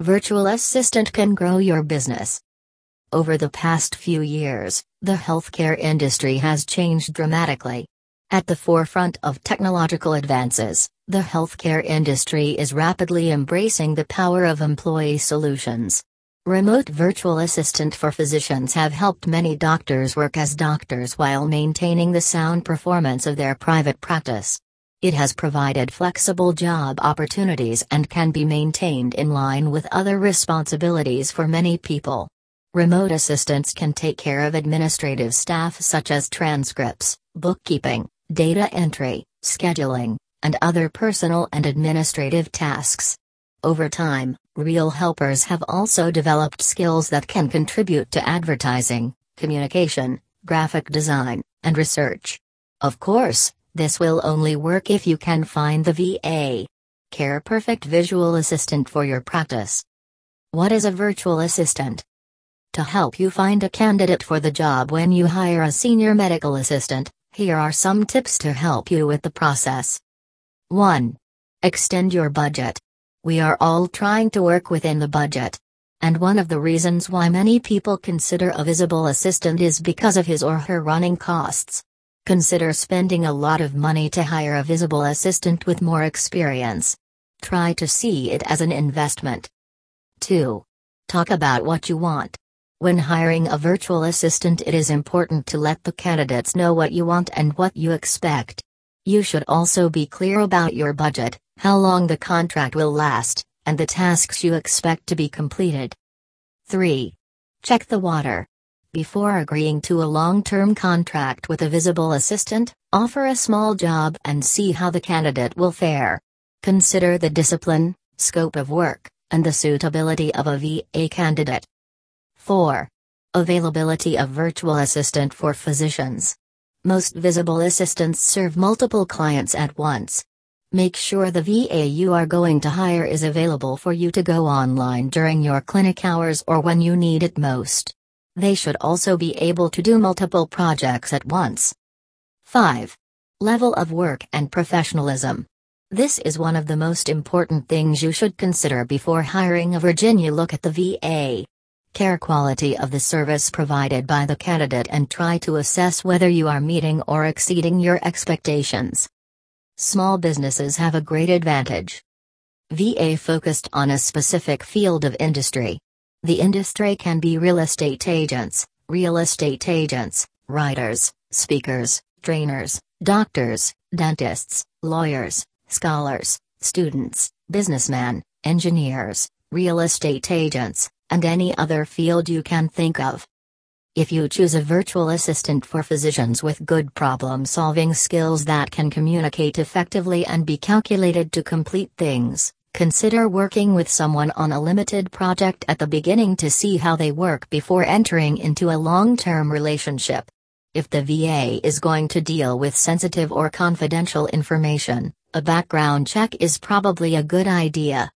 Virtual Assistant can grow your business. Over the past few years, the healthcare industry has changed dramatically. At the forefront of technological advances, the healthcare industry is rapidly embracing the power of employee solutions. Remote virtual assistant for physicians have helped many doctors work as doctors while maintaining the sound performance of their private practice. It has provided flexible job opportunities and can be maintained in line with other responsibilities for many people. Remote assistants can take care of administrative staff such as transcripts, bookkeeping, data entry, scheduling, and other personal and administrative tasks. Over time, real helpers have also developed skills that can contribute to advertising, communication, graphic design, and research. Of course, this will only work if you can find the VA. Care Perfect Visual Assistant for your practice. What is a virtual assistant? To help you find a candidate for the job when you hire a senior medical assistant, here are some tips to help you with the process. 1. Extend your budget. We are all trying to work within the budget. And one of the reasons why many people consider a visible assistant is because of his or her running costs. Consider spending a lot of money to hire a visible assistant with more experience. Try to see it as an investment. 2. Talk about what you want. When hiring a virtual assistant, it is important to let the candidates know what you want and what you expect. You should also be clear about your budget, how long the contract will last, and the tasks you expect to be completed. 3. Check the water. Before agreeing to a long term contract with a visible assistant, offer a small job and see how the candidate will fare. Consider the discipline, scope of work, and the suitability of a VA candidate. 4. Availability of virtual assistant for physicians. Most visible assistants serve multiple clients at once. Make sure the VA you are going to hire is available for you to go online during your clinic hours or when you need it most. They should also be able to do multiple projects at once. 5. Level of work and professionalism. This is one of the most important things you should consider before hiring a Virginia. Look at the VA care quality of the service provided by the candidate and try to assess whether you are meeting or exceeding your expectations. Small businesses have a great advantage. VA focused on a specific field of industry. The industry can be real estate agents, real estate agents, writers, speakers, trainers, doctors, dentists, lawyers, scholars, students, businessmen, engineers, real estate agents, and any other field you can think of. If you choose a virtual assistant for physicians with good problem solving skills that can communicate effectively and be calculated to complete things, consider working with someone on a limited project at the beginning to see how they work before entering into a long term relationship. If the VA is going to deal with sensitive or confidential information, a background check is probably a good idea.